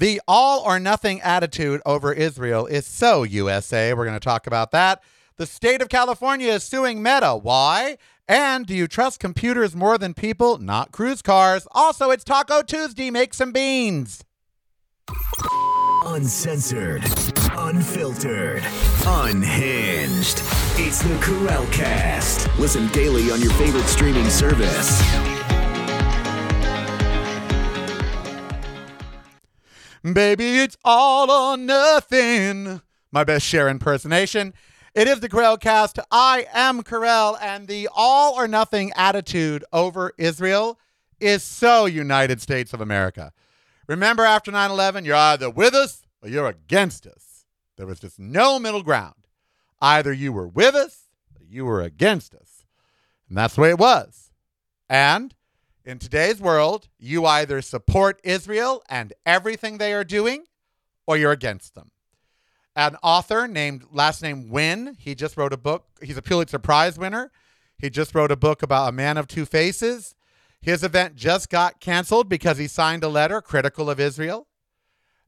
The all or nothing attitude over Israel is so USA. We're going to talk about that. The state of California is suing Meta. Why? And do you trust computers more than people? Not cruise cars. Also, it's Taco Tuesday. Make some beans. Uncensored, unfiltered, unhinged. It's the Karel Cast. Listen daily on your favorite streaming service. Baby, it's all or nothing. My best Cher impersonation. It is the Karel cast. I am Karel, and the all or nothing attitude over Israel is so United States of America. Remember after 9 11, you're either with us or you're against us. There was just no middle ground. Either you were with us or you were against us. And that's the way it was. And in today's world, you either support Israel and everything they are doing or you're against them. An author named last name Nguyen, he just wrote a book. He's a Pulitzer Prize winner. He just wrote a book about a man of two faces. His event just got canceled because he signed a letter critical of Israel.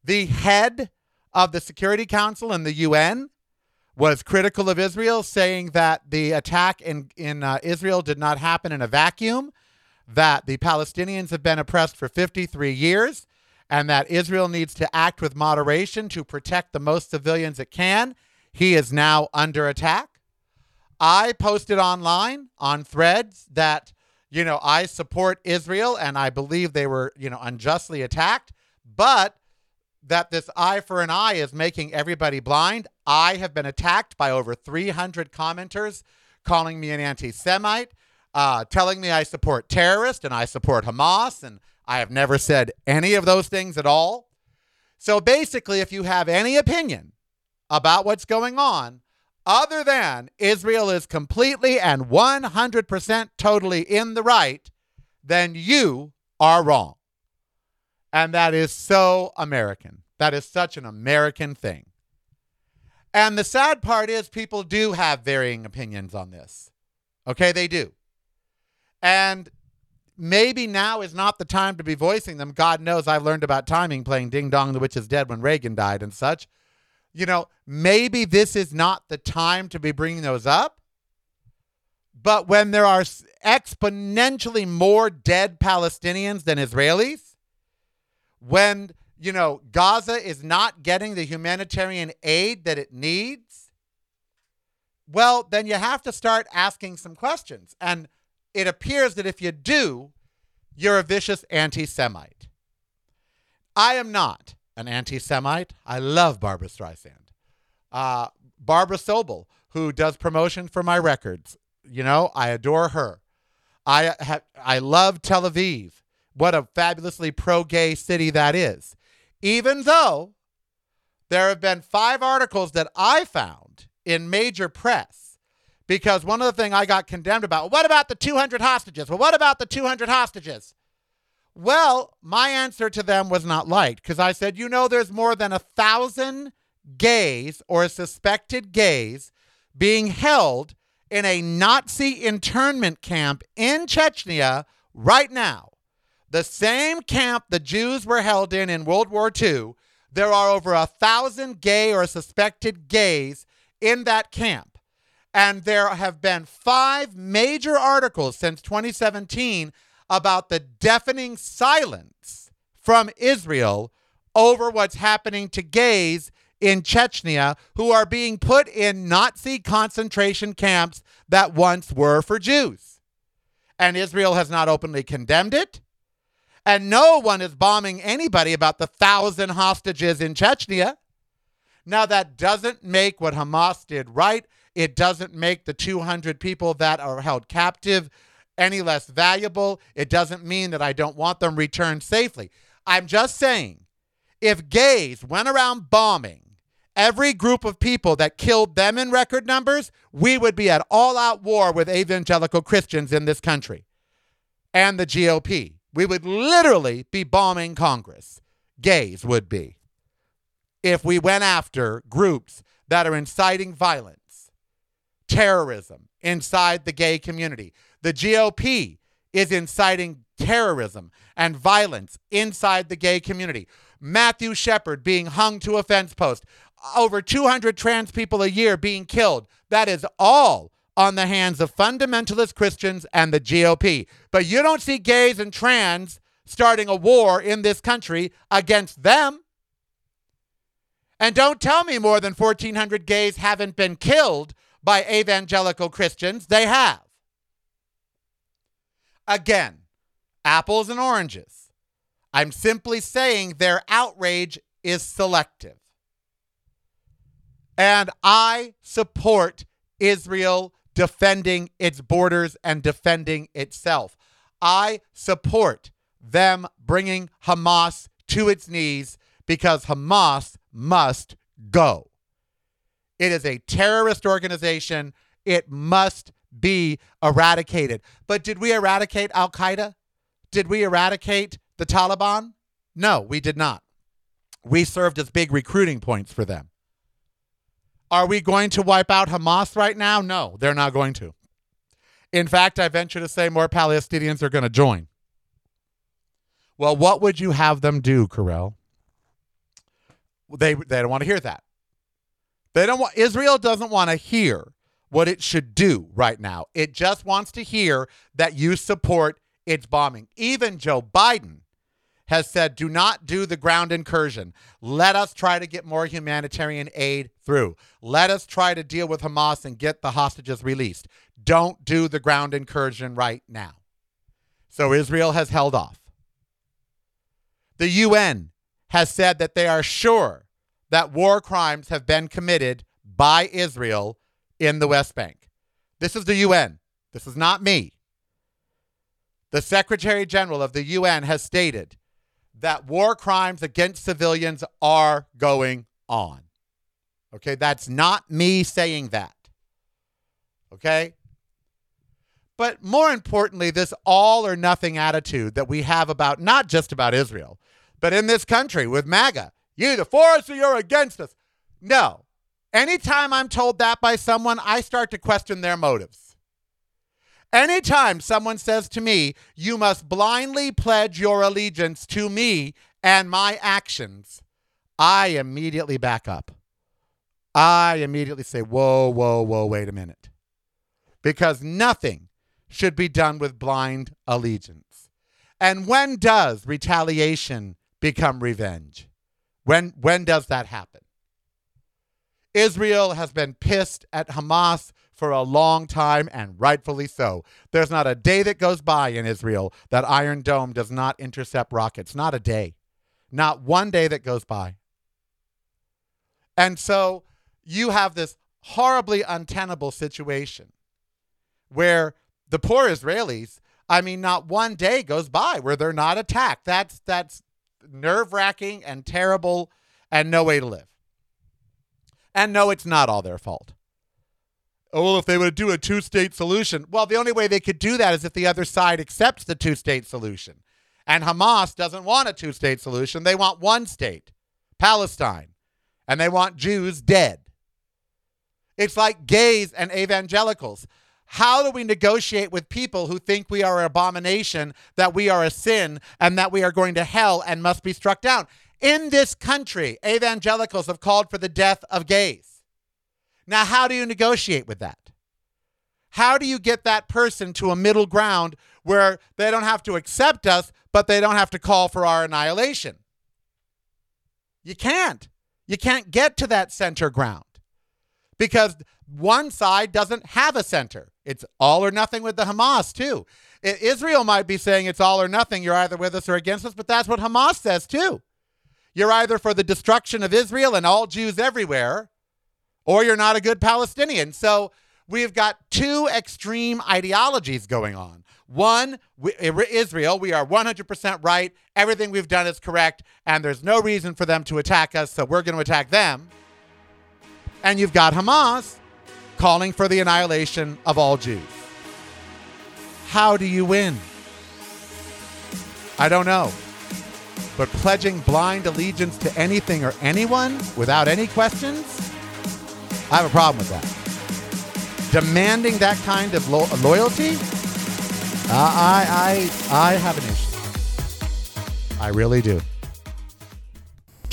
The head of the Security Council in the UN was critical of Israel, saying that the attack in, in uh, Israel did not happen in a vacuum, that the Palestinians have been oppressed for 53 years, and that Israel needs to act with moderation to protect the most civilians it can. He is now under attack. I posted online on threads that, you know, I support Israel and I believe they were, you know, unjustly attacked, but that this eye for an eye is making everybody blind. I have been attacked by over 300 commenters calling me an anti Semite, uh, telling me I support terrorists and I support Hamas, and I have never said any of those things at all. So basically, if you have any opinion about what's going on, other than Israel is completely and 100% totally in the right, then you are wrong. And that is so American. That is such an American thing. And the sad part is, people do have varying opinions on this. Okay, they do. And maybe now is not the time to be voicing them. God knows I've learned about timing playing Ding Dong, the Witch is Dead when Reagan died and such. You know, maybe this is not the time to be bringing those up. But when there are exponentially more dead Palestinians than Israelis, when, you know, Gaza is not getting the humanitarian aid that it needs, well, then you have to start asking some questions. And it appears that if you do, you're a vicious anti Semite. I am not an anti Semite. I love Barbra Streisand. Uh, Barbara Sobel, who does promotion for my records, you know, I adore her. I have, I love Tel Aviv. What a fabulously pro gay city that is. Even though there have been five articles that I found in major press because one of the things I got condemned about, what about the 200 hostages? Well, what about the 200 hostages? Well, my answer to them was not liked because I said, you know, there's more than a thousand gays or suspected gays being held in a Nazi internment camp in Chechnya right now. The same camp the Jews were held in in World War II. There are over a thousand gay or suspected gays in that camp. And there have been five major articles since 2017 about the deafening silence from Israel over what's happening to gays in Chechnya who are being put in Nazi concentration camps that once were for Jews. And Israel has not openly condemned it. And no one is bombing anybody about the thousand hostages in Chechnya. Now, that doesn't make what Hamas did right. It doesn't make the 200 people that are held captive any less valuable. It doesn't mean that I don't want them returned safely. I'm just saying if gays went around bombing every group of people that killed them in record numbers, we would be at all out war with evangelical Christians in this country and the GOP. We would literally be bombing Congress. Gays would be. If we went after groups that are inciting violence, terrorism inside the gay community. The GOP is inciting terrorism and violence inside the gay community. Matthew Shepard being hung to a fence post, over 200 trans people a year being killed. That is all on the hands of fundamentalist Christians and the GOP. But you don't see gays and trans starting a war in this country against them. And don't tell me more than 1,400 gays haven't been killed by evangelical Christians. They have. Again, apples and oranges. I'm simply saying their outrage is selective. And I support Israel defending its borders and defending itself. I support them bringing Hamas to its knees because Hamas must go. It is a terrorist organization. It must be eradicated. But did we eradicate Al Qaeda? Did we eradicate the Taliban? No, we did not. We served as big recruiting points for them. Are we going to wipe out Hamas right now? No, they're not going to. In fact, I venture to say more Palestinians are going to join. Well, what would you have them do, Karel? They they don't want to hear that. They don't want Israel doesn't want to hear what it should do right now. It just wants to hear that you support its bombing. Even Joe Biden has said, do not do the ground incursion. Let us try to get more humanitarian aid through. Let us try to deal with Hamas and get the hostages released. Don't do the ground incursion right now. So Israel has held off. The UN has said that they are sure that war crimes have been committed by Israel in the West Bank. This is the UN. This is not me. The Secretary General of the UN has stated that war crimes against civilians are going on. Okay, that's not me saying that. Okay? But more importantly, this all or nothing attitude that we have about not just about Israel, but in this country with MAGA. You either for us or you're against us. No. Anytime I'm told that by someone, I start to question their motives. Anytime someone says to me, you must blindly pledge your allegiance to me and my actions, I immediately back up. I immediately say, whoa, whoa, whoa, wait a minute. Because nothing should be done with blind allegiance. And when does retaliation become revenge? When, when does that happen? Israel has been pissed at Hamas for a long time, and rightfully so. There's not a day that goes by in Israel that Iron Dome does not intercept rockets. Not a day. Not one day that goes by. And so you have this horribly untenable situation where the poor Israelis, I mean, not one day goes by where they're not attacked. That's that's nerve wracking and terrible and no way to live. And no, it's not all their fault oh, well, if they would do a two state solution, well, the only way they could do that is if the other side accepts the two state solution. And Hamas doesn't want a two state solution. They want one state, Palestine, and they want Jews dead. It's like gays and evangelicals. How do we negotiate with people who think we are an abomination, that we are a sin, and that we are going to hell and must be struck down? In this country, evangelicals have called for the death of gays. Now, how do you negotiate with that? How do you get that person to a middle ground where they don't have to accept us, but they don't have to call for our annihilation? You can't. You can't get to that center ground because one side doesn't have a center. It's all or nothing with the Hamas, too. Israel might be saying it's all or nothing. You're either with us or against us, but that's what Hamas says, too. You're either for the destruction of Israel and all Jews everywhere, or you're not a good Palestinian. So we've got two extreme ideologies going on. One, we, Israel, we are 100% right. Everything we've done is correct, and there's no reason for them to attack us, so we're going to attack them. And you've got Hamas calling for the annihilation of all Jews. How do you win? I don't know. But pledging blind allegiance to anything or anyone without any questions? I have a problem with that. Demanding that kind of lo- loyalty, uh, I, I, I have an issue. I really do.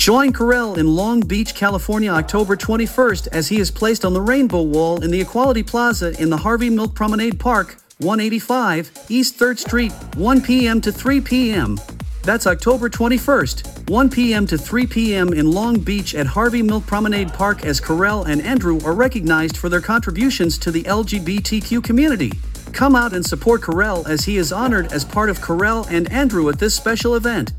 Join Karel in Long Beach, California, October 21st as he is placed on the Rainbow Wall in the Equality Plaza in the Harvey Milk Promenade Park, 185 East 3rd Street, 1 p.m. to 3 p.m. That's October 21st, 1 p.m. to 3 p.m. in Long Beach at Harvey Milk Promenade Park as Karel and Andrew are recognized for their contributions to the LGBTQ community. Come out and support Karel as he is honored as part of Karel and Andrew at this special event.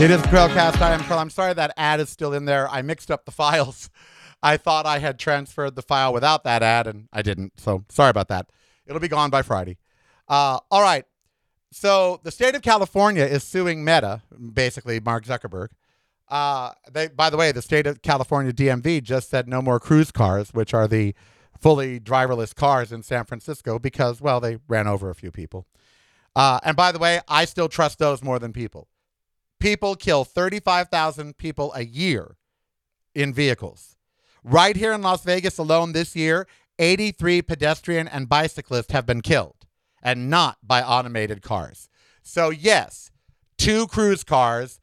It is Karel Cast. I am Karel. I'm sorry that ad is still in there. I mixed up the files. I thought I had transferred the file without that ad, and I didn't. So sorry about that. It'll be gone by Friday. Uh, all right. So the state of California is suing Meta, basically Mark Zuckerberg. Uh, they, by the way, the state of California DMV just said no more cruise cars, which are the fully driverless cars in San Francisco, because well, they ran over a few people. Uh, and by the way, I still trust those more than people people kill 35,000 people a year in vehicles. Right here in Las Vegas alone this year, 83 pedestrian and bicyclists have been killed, and not by automated cars. So, yes, two cruise cars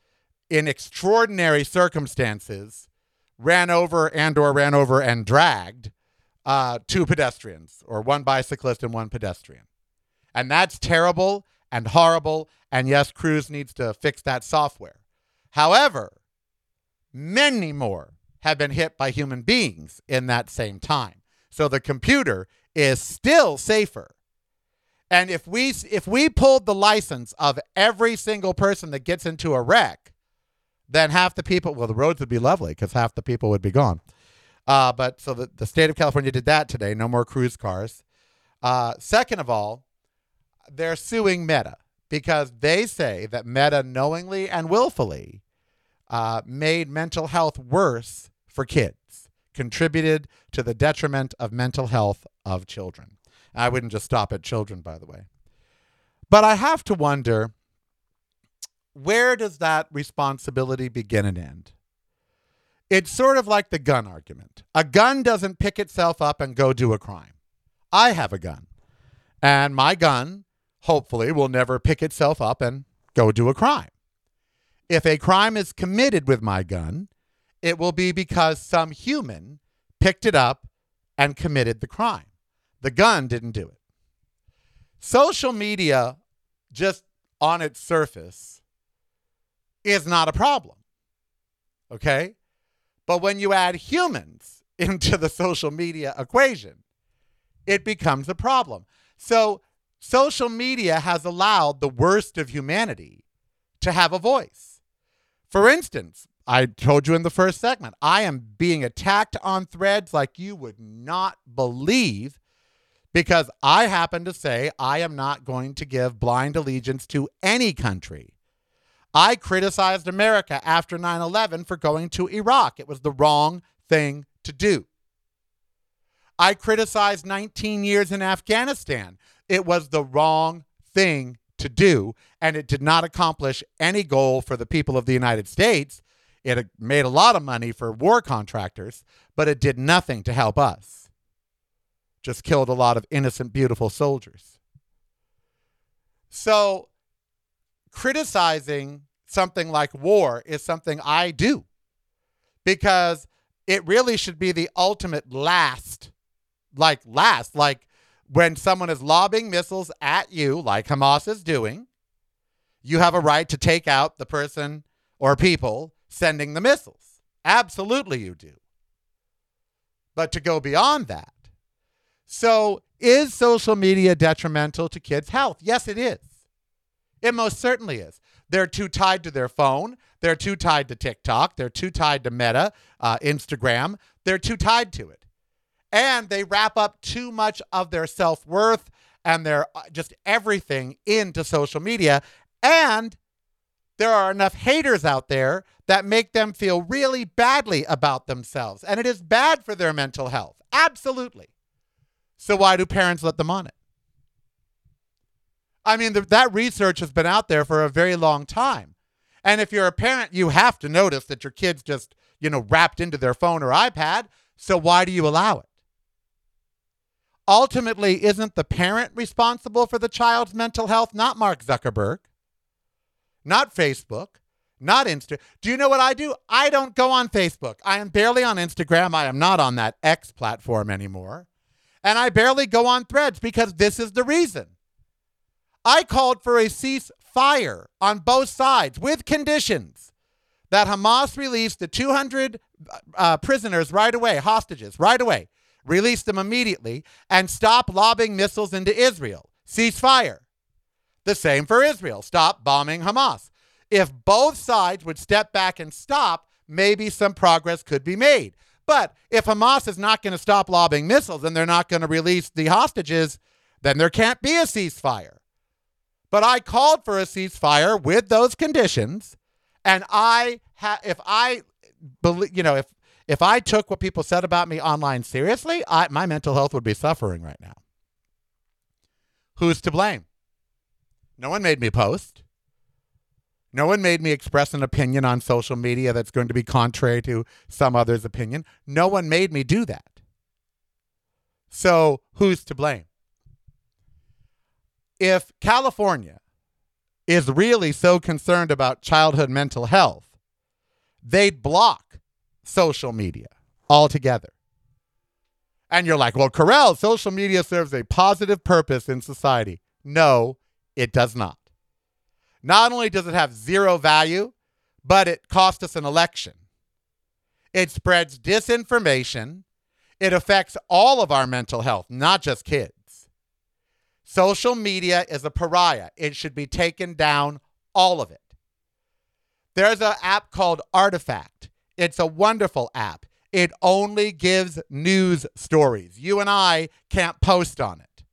in extraordinary circumstances ran over and or ran over and dragged uh, two pedestrians or one bicyclist and one pedestrian. And that's terrible and horrible. And yes, Cruise needs to fix that software. However, many more have been hit by human beings in that same time. So the computer is still safer. And if we if we pulled the license of every single person that gets into a wreck, then half the people well the roads would be lovely because half the people would be gone. Uh, but so the, the state of California did that today. No more cruise cars. Uh, second of all, they're suing Meta because they say that Meta knowingly and willfully uh, made mental health worse for kids, contributed to the detriment of mental health of children. I wouldn't just stop at children, by the way. But I have to wonder where does that responsibility begin and end? It's sort of like the gun argument. A gun doesn't pick itself up and go do a crime. I have a gun, and my gun hopefully will never pick itself up and go do a crime. If a crime is committed with my gun, it will be because some human picked it up and committed the crime. The gun didn't do it. Social media, just on its surface, is not a problem. Okay? But when you add humans into the social media equation, it becomes a problem. So social media has allowed the worst of humanity to have a voice. For instance, I told you in the first segment, I am being attacked on threads like you would not believe because I happen to say I am not going to give blind allegiance to any country. I criticized America after 9 11 for going to Iraq. It was the wrong thing to do. I criticized 19 years in Afghanistan it was the wrong thing to do, and it did not accomplish any goal for the people of the United States. It made a lot of money for war contractors, but it did nothing to help us. Just killed a lot of innocent, beautiful soldiers. So, criticizing something like war is something I do because it really should be the ultimate last, like last, like when someone is lobbing missiles at you, like Hamas is doing, you have a right to take out the person or people sending the missiles. Absolutely, you do. But to go beyond that. So, is social media detrimental to kids' health? Yes, it is. It most certainly is. They're too tied to their phone. They're too tied to TikTok. They're too tied to Meta, uh, Instagram. They're too tied to it and they wrap up too much of their self worth and their uh, just everything into social media. And there are enough haters out there that make them feel really badly about themselves. And it is bad for their mental health. Absolutely. So, why do parents let them on it? I mean, the, that research has been out there for a very long time. And if you're a parent, you have to notice that your kids just you know, wrapped into their phone or iPad. So why do you allow it? Ultimately, isn't the parent responsible for the child's mental health, not Mark Zuckerberg, not Facebook, not Insta. Do you know what I do? I don't go on Facebook. I am barely on Instagram. I am not on that X platform anymore. And I barely go on threads because this is the reason. I called for a ceasefire on both sides with conditions that Hamas release the 200 uh, prisoners right away, hostages right away, release them immediately, and stop lobbing missiles into Israel. Ceasefire. The same for Israel. Stop bombing Hamas. If both sides would step back and stop, maybe some progress could be made. But if Hamas is not going to stop lobbing missiles and they're not going to release the hostages, then there can't be a ceasefire. But I called for a ceasefire with those conditions, and I ha- if I believe, you know, if if I took what people said about me online seriously, I, my mental health would be suffering right now. Who's to blame? No one made me post. No one made me express an opinion on social media that's going to be contrary to some other's opinion. No one made me do that. So who's to blame? If California is really so concerned about childhood mental health, they'd block social media altogether. And you're like, well, Karel, social media serves a positive purpose in society. No, it does not. Not only does it have zero value, but it cost us an election. It spreads disinformation. It affects all of our mental health, not just kids. Social media is a pariah. It should be taken down, all of it. There's an app called Artifact. It's a wonderful app. It only gives news stories. You and I can't post on it.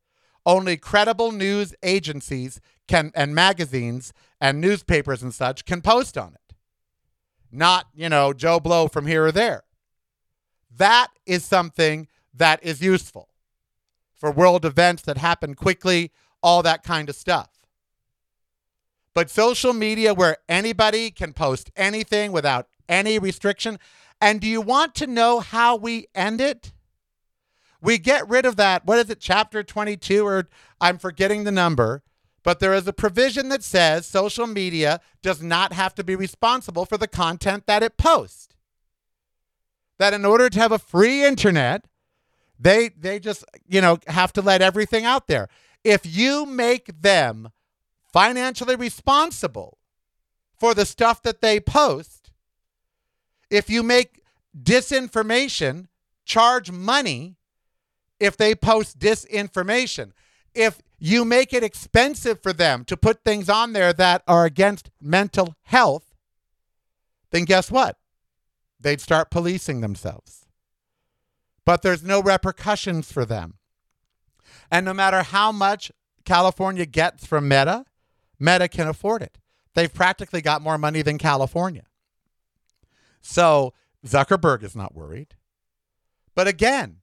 Only credible news agencies can and magazines and newspapers and such can post on it. Not, you know, Joe Blow from here or there. That is something that is useful for world events that happen quickly, all that kind of stuff. But social media where anybody can post anything without any restriction. And do you want to know how we end it? We get rid of that. What is it, chapter 22? Or I'm forgetting the number but there is a provision that says social media does not have to be responsible for the content that it posts. That in order to have a free internet, they they just, you know, have to let everything out there. If you make them financially responsible for the stuff that they post, if you make disinformation charge money if they post disinformation, if you make it expensive for them to put things on there that are against mental health, then guess what? They'd start policing themselves. But there's no repercussions for them. And no matter how much California gets from Meta, Meta can afford it. They've practically got more money than California. So Zuckerberg is not worried. But again,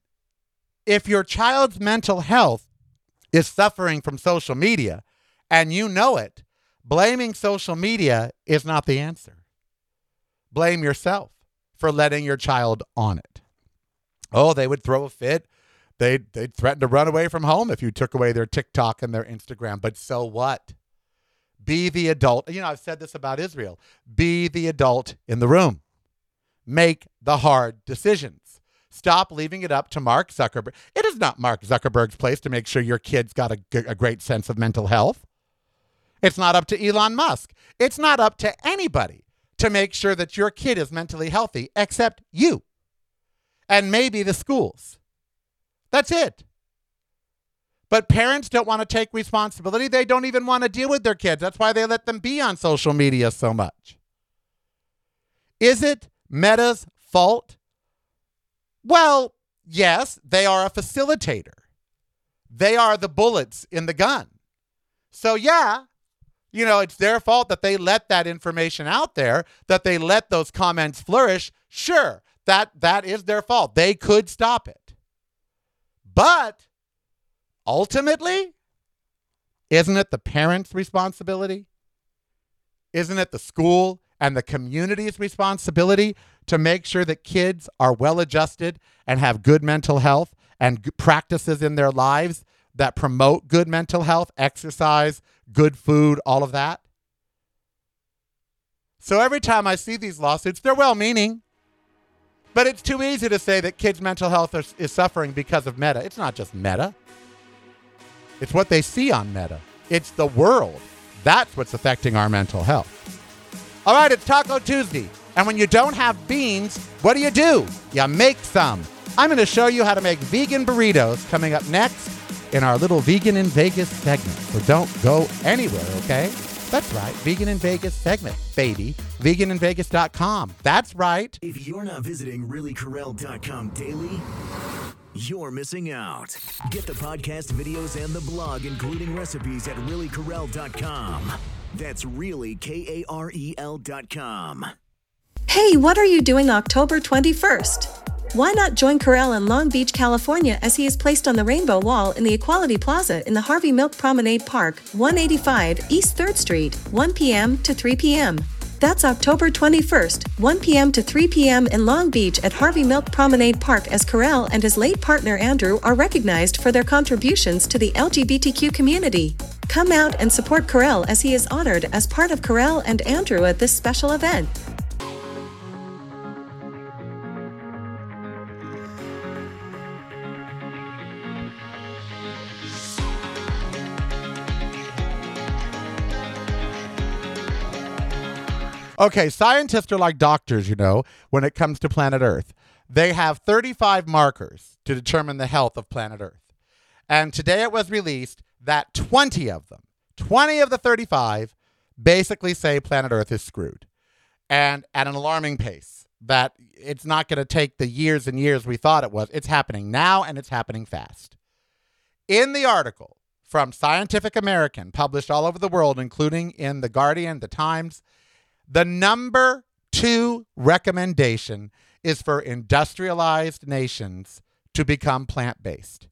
if your child's mental health is suffering from social media and you know it, blaming social media is not the answer. Blame yourself for letting your child on it. Oh, they would throw a fit. They'd, they'd threaten to run away from home if you took away their TikTok and their Instagram. But so what? Be the adult. You know, I've said this about Israel. Be the adult in the room. Make the hard decisions. Stop leaving it up to Mark Zuckerberg. It is not Mark Zuckerberg's place to make sure your kid's got a, a great sense of mental health. It's not up to Elon Musk. It's not up to anybody to make sure that your kid is mentally healthy except you and maybe the schools. That's it. But parents don't want to take responsibility. They don't even want to deal with their kids. That's why they let them be on social media so much. Is it Meta's fault well, yes, they are a facilitator. They are the bullets in the gun. So, yeah, you know, it's their fault that they let that information out there, that they let those comments flourish. Sure, that that is their fault. They could stop it. But ultimately, isn't it the parents' responsibility? Isn't it the school and the community's responsibility to make sure that kids are well adjusted and have good mental health and practices in their lives that promote good mental health, exercise, good food, all of that. So every time I see these lawsuits, they're well meaning. But it's too easy to say that kids' mental health is, is suffering because of Meta. It's not just Meta, it's what they see on Meta, it's the world. That's what's affecting our mental health. All right, it's Taco Tuesday. And when you don't have beans, what do you do? You make some. I'm going to show you how to make vegan burritos coming up next in our little Vegan in Vegas segment. So don't go anywhere, okay? That's right, Vegan in Vegas segment, baby. VeganInVegas.com. That's right. If you're not visiting reallykarel.com daily, you're missing out. Get the podcast videos and the blog, including recipes at reallykarel.com. That's really K A R E L dot com. Hey, what are you doing October 21st? Why not join Karel in Long Beach, California as he is placed on the Rainbow Wall in the Equality Plaza in the Harvey Milk Promenade Park, 185 East 3rd Street, 1 p.m. to 3 p.m. That's October 21st, 1 p.m. to 3 p.m. in Long Beach at Harvey Milk Promenade Park as Karel and his late partner Andrew are recognized for their contributions to the LGBTQ community. Come out and support Karel as he is honored as part of Karel and Andrew at this special event. Okay, scientists are like doctors, you know, when it comes to planet Earth. They have 35 markers to determine the health of planet Earth. And today it was released that 20 of them, 20 of the 35, basically say planet Earth is screwed. And at an alarming pace, that it's not going to take the years and years we thought it was. It's happening now and it's happening fast. In the article from Scientific American, published all over the world, including in The Guardian, The Times, the number two recommendation is for industrialized nations to become plant based.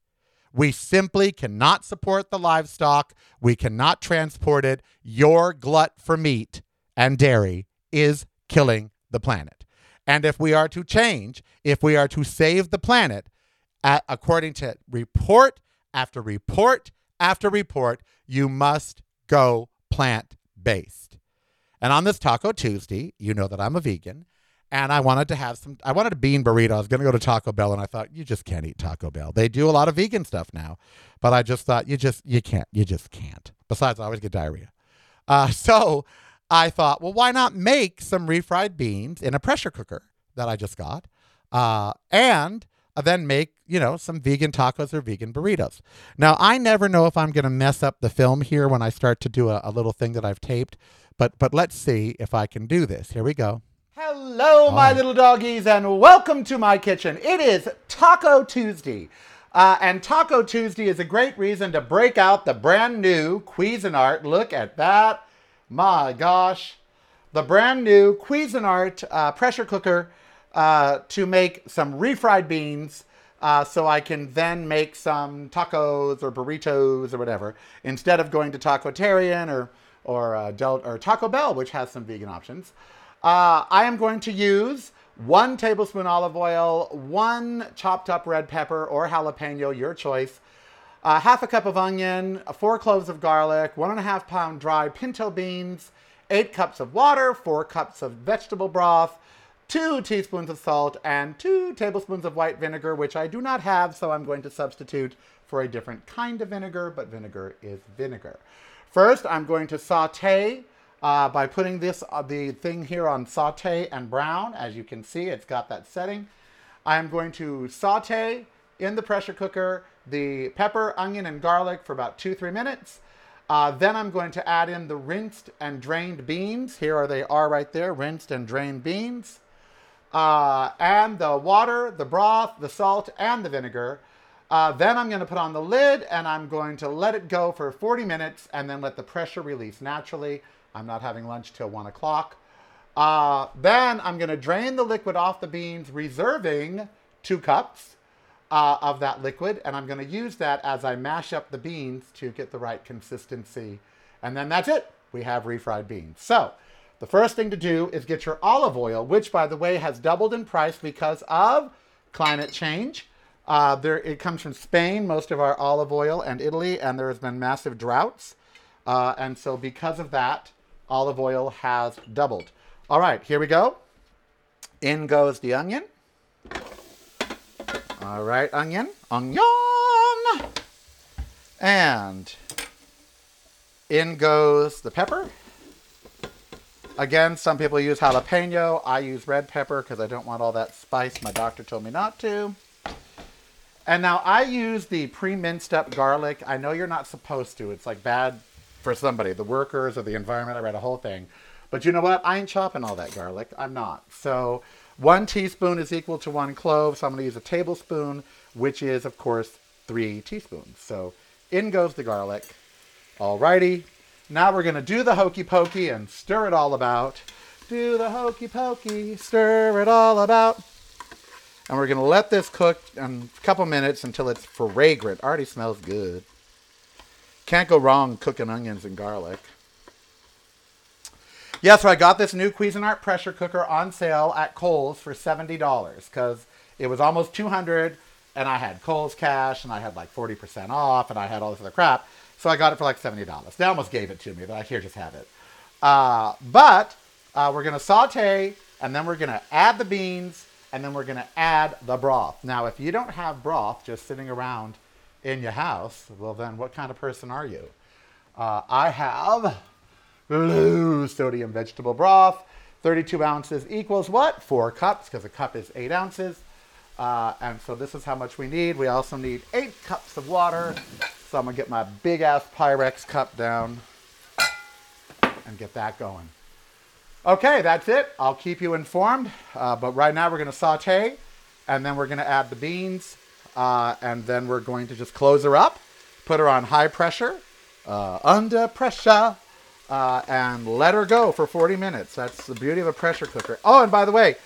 We simply cannot support the livestock. We cannot transport it. Your glut for meat and dairy is killing the planet. And if we are to change, if we are to save the planet, uh, according to report after report after report, you must go plant based. And on this Taco Tuesday, you know that I'm a vegan, and I wanted to have some. I wanted a bean burrito. I was going to go to Taco Bell, and I thought you just can't eat Taco Bell. They do a lot of vegan stuff now, but I just thought you just you can't. You just can't. Besides, I always get diarrhea. Uh, so I thought, well, why not make some refried beans in a pressure cooker that I just got, uh, and then make you know some vegan tacos or vegan burritos. Now I never know if I'm going to mess up the film here when I start to do a, a little thing that I've taped, but but let's see if I can do this. Here we go. Hello, my little doggies, and welcome to my kitchen. It is Taco Tuesday. Uh, and Taco Tuesday is a great reason to break out the brand new Cuisinart. Look at that. My gosh. The brand new Cuisinart uh, pressure cooker uh, to make some refried beans uh, so I can then make some tacos or burritos or whatever instead of going to Tacotarian or or uh, Del- or Taco Bell, which has some vegan options. Uh, I am going to use one tablespoon olive oil, one chopped up red pepper or jalapeno, your choice, uh, half a cup of onion, four cloves of garlic, one and a half pound dry pinto beans, eight cups of water, four cups of vegetable broth, two teaspoons of salt, and two tablespoons of white vinegar, which I do not have, so I'm going to substitute for a different kind of vinegar, but vinegar is vinegar. First, I'm going to saute uh, by putting this uh, the thing here on saute and brown. As you can see, it's got that setting. I'm going to saute in the pressure cooker the pepper, onion, and garlic for about two, three minutes. Uh, then I'm going to add in the rinsed and drained beans. Here are they are right there, rinsed and drained beans. Uh, and the water, the broth, the salt, and the vinegar. Uh, then I'm going to put on the lid and I'm going to let it go for 40 minutes and then let the pressure release naturally. I'm not having lunch till 1 o'clock. Uh, then I'm going to drain the liquid off the beans, reserving two cups uh, of that liquid. And I'm going to use that as I mash up the beans to get the right consistency. And then that's it. We have refried beans. So the first thing to do is get your olive oil, which, by the way, has doubled in price because of climate change. Uh, there, it comes from Spain, most of our olive oil, and Italy, and there has been massive droughts. Uh, and so, because of that, olive oil has doubled. All right, here we go. In goes the onion. All right, onion, onion. And in goes the pepper. Again, some people use jalapeno. I use red pepper because I don't want all that spice. My doctor told me not to. And now I use the pre-minced up garlic. I know you're not supposed to. It's like bad for somebody, the workers or the environment. I read a whole thing. But you know what? I ain't chopping all that garlic. I'm not. So one teaspoon is equal to one clove. So I'm going to use a tablespoon, which is, of course, three teaspoons. So in goes the garlic. Alrighty. Now we're going to do the hokey pokey and stir it all about. Do the hokey pokey, stir it all about. And we're going to let this cook in a couple minutes until it's fragrant. Already smells good. Can't go wrong cooking onions and garlic. Yeah, so I got this new Cuisinart pressure cooker on sale at Kohl's for $70 because it was almost 200 and I had Kohl's cash and I had like 40% off and I had all this other crap. So I got it for like $70. They almost gave it to me, but I here just have it. Uh, but uh, we're going to saute and then we're going to add the beans and then we're going to add the broth. Now, if you don't have broth just sitting around in your house, well, then what kind of person are you? Uh, I have blue sodium vegetable broth. 32 ounces equals what? Four cups, because a cup is eight ounces. Uh, and so this is how much we need. We also need eight cups of water. So I'm gonna get my big ass Pyrex cup down and get that going. Okay, that's it. I'll keep you informed. Uh, but right now we're gonna saute, and then we're gonna add the beans, uh, and then we're going to just close her up, put her on high pressure, uh, under pressure, uh, and let her go for 40 minutes. That's the beauty of a pressure cooker. Oh, and by the way,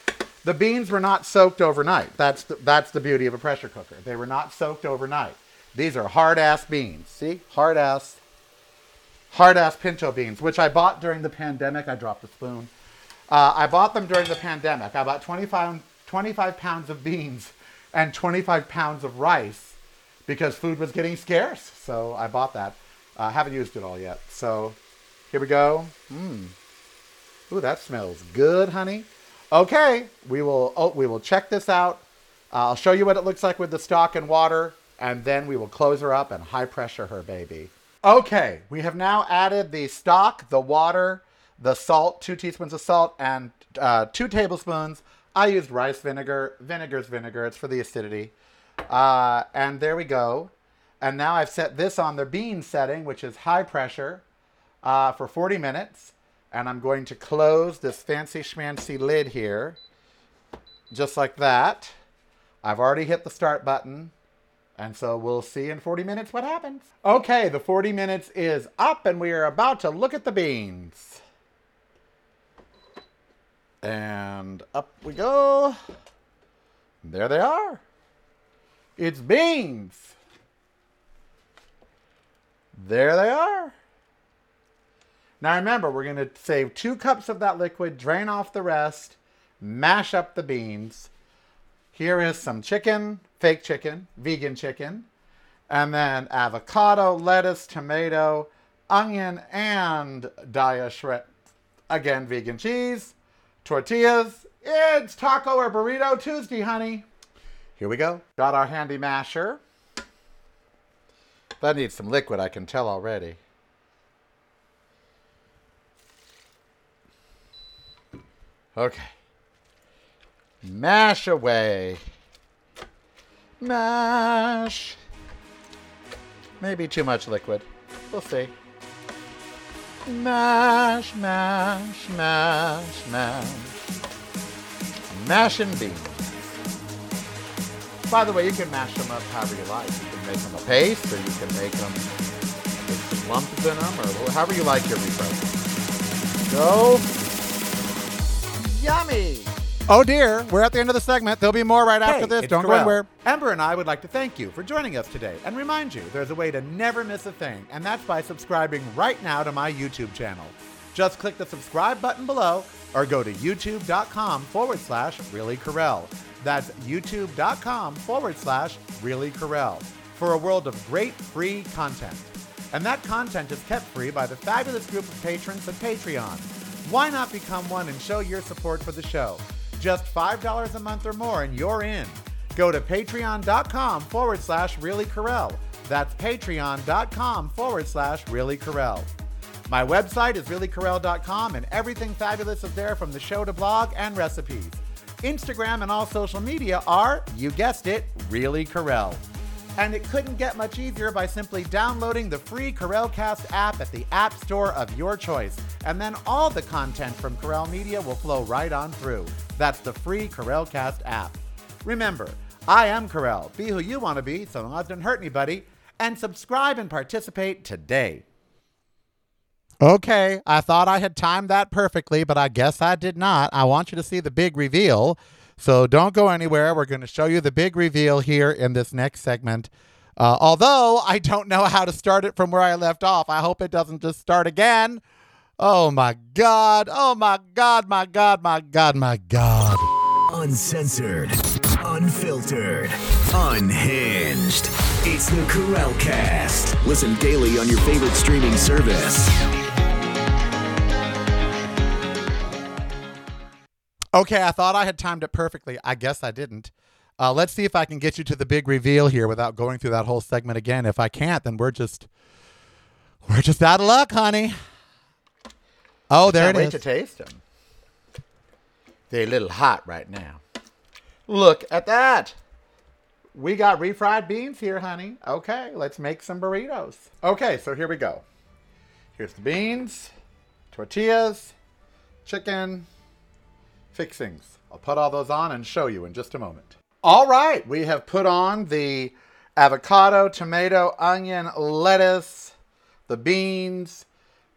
the beans were not soaked overnight. That's the, that's the beauty of a pressure cooker. They were not soaked overnight. These are hard ass beans. See? Hard ass hard ass pinto beans, which I bought during the pandemic. I dropped a spoon. Uh, I bought them during the pandemic. I bought 25, 25 pounds of beans and 25 pounds of rice because food was getting scarce. So I bought that. I uh, haven't used it all yet. So here we go. Mmm. Ooh, that smells good, honey. Okay, we will oh, we will check this out. Uh, I'll show you what it looks like with the stock and water, and then we will close her up and high pressure her, baby. Okay, we have now added the stock, the water, the salt, two teaspoons of salt, and uh, two tablespoons. I used rice vinegar. Vinegar's vinegar. It's for the acidity. Uh, and there we go. And now I've set this on the bean setting, which is high pressure, uh, for 40 minutes. And I'm going to close this fancy schmancy lid here, just like that. I've already hit the start button. And so we'll see in 40 minutes what happens. Okay, the 40 minutes is up and we are about to look at the beans. And up we go. There they are. It's beans. There they are. Now remember, we're going to save two cups of that liquid, drain off the rest, mash up the beans. Here is some chicken, fake chicken, vegan chicken, and then avocado, lettuce, tomato, onion, and Daiya shrimp. Again, vegan cheese, tortillas. It's taco or burrito Tuesday, honey. Here we go. Got our handy masher. That needs some liquid, I can tell already. Okay. Mash away. Mash. Maybe too much liquid. We'll see. Mash, mash, mash, mash. Mash and beans. By the way, you can mash them up however you like. You can make them a paste, or you can make them with lumps in them, or however you like your refried. Go. Yummy! Oh dear, we're at the end of the segment. There'll be more right after this. Don't go anywhere. Ember and I would like to thank you for joining us today and remind you there's a way to never miss a thing, and that's by subscribing right now to my YouTube channel. Just click the subscribe button below or go to youtube.com forward slash really Karel. That's youtube.com forward slash really Karel for a world of great free content. And that content is kept free by the fabulous group of patrons at Patreon. Why not become one and show your support for the show? Just $5 a month or more and you're in. Go to patreon.com forward slash really. That's patreon.com forward slash really. My website is reallykarel.com and everything fabulous is there from the show to blog and recipes. Instagram and all social media are, you guessed it, Really Karel. And it couldn't get much easier by simply downloading the free KarelCast app at the app store of your choice. And then all the content from Karel Media will flow right on through. That's the free KarelCast app. Remember, I am Corel. Be who you want to be so long as it doesn't hurt anybody. And subscribe and participate today. Okay, I thought I had timed that perfectly, but I guess I did not. I want you to see the big reveal. So don't go anywhere. We're going to show you the big reveal here in this next segment. Uh, although I don't know how to start it from where I left off. I hope it doesn't just start again. Oh my God. Oh my God, my God, my God, my God. Uncensored, unfiltered, unhinged. It's the Karel Cast. Listen daily on your favorite streaming service. Okay, I thought I had timed it perfectly. I guess I didn't. Uh, let's see if I can get you to the big reveal here without going through that whole segment again. If I can't, then we're just we're just out of luck, honey. Oh, there Can't it wait is. to taste them. They're a little hot right now. Look at that. We got refried beans here, honey. Okay, let's make some burritos. Okay, so here we go. Here's the beans, tortillas, chicken, fixings. I'll put all those on and show you in just a moment. All right, we have put on the avocado, tomato, onion, lettuce, the beans,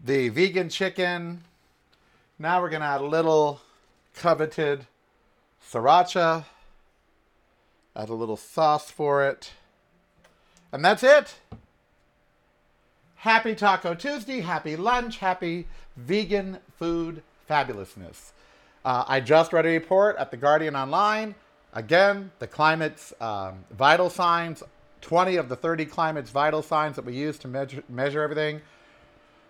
the vegan chicken. Now we're going to add a little coveted sriracha. Add a little sauce for it. And that's it. Happy Taco Tuesday, happy lunch, happy vegan food fabulousness. Uh, I just read a report at The Guardian Online. Again, the climate's um, vital signs 20 of the 30 climate's vital signs that we use to measure, measure everything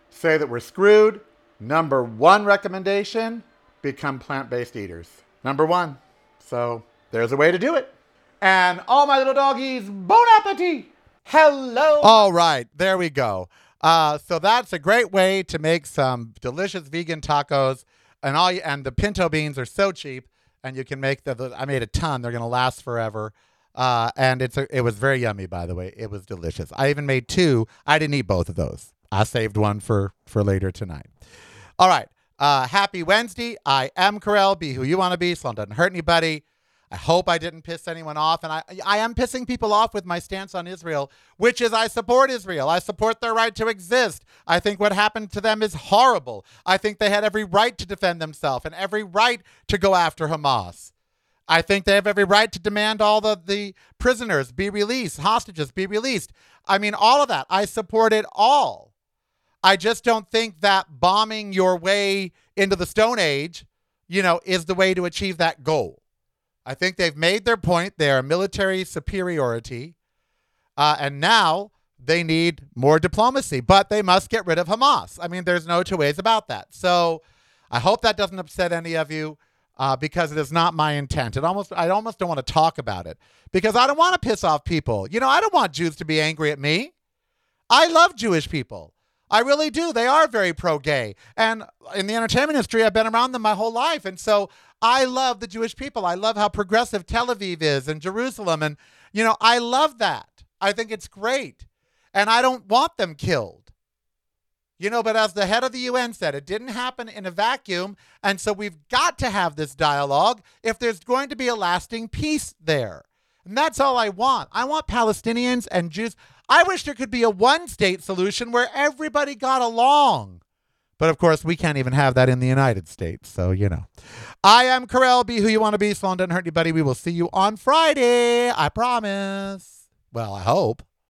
say that we're screwed. Number one recommendation become plant based eaters. Number one. So there's a way to do it. And all my little doggies, bon appetit! Hello! All right, there we go. Uh, so that's a great way to make some delicious vegan tacos. And all and the pinto beans are so cheap, and you can make the. the I made a ton. They're gonna last forever. Uh, and it's a, it was very yummy, by the way. It was delicious. I even made two. I didn't eat both of those. I saved one for for later tonight. All right. Uh, happy Wednesday. I am Karel. Be who you want to be. It doesn't hurt anybody. I hope I didn't piss anyone off. And I, I am pissing people off with my stance on Israel, which is I support Israel. I support their right to exist. I think what happened to them is horrible. I think they had every right to defend themselves and every right to go after Hamas. I think they have every right to demand all the, the prisoners be released, hostages be released. I mean, all of that. I support it all. I just don't think that bombing your way into the Stone Age, you know, is the way to achieve that goal. I think they've made their point. They are military superiority. Uh, and now they need more diplomacy, but they must get rid of Hamas. I mean, there's no two ways about that. So I hope that doesn't upset any of you uh, because it is not my intent. It almost, I almost don't want to talk about it because I don't want to piss off people. You know, I don't want Jews to be angry at me. I love Jewish people. I really do. They are very pro gay. And in the entertainment industry, I've been around them my whole life. And so I love the Jewish people. I love how progressive Tel Aviv is and Jerusalem. And, you know, I love that. I think it's great. And I don't want them killed. You know, but as the head of the UN said, it didn't happen in a vacuum. And so we've got to have this dialogue if there's going to be a lasting peace there. And that's all I want. I want Palestinians and Jews. I wish there could be a one state solution where everybody got along. But of course, we can't even have that in the United States. So, you know. I am Karel. Be who you want to be. Sloan doesn't hurt anybody. We will see you on Friday. I promise. Well, I hope.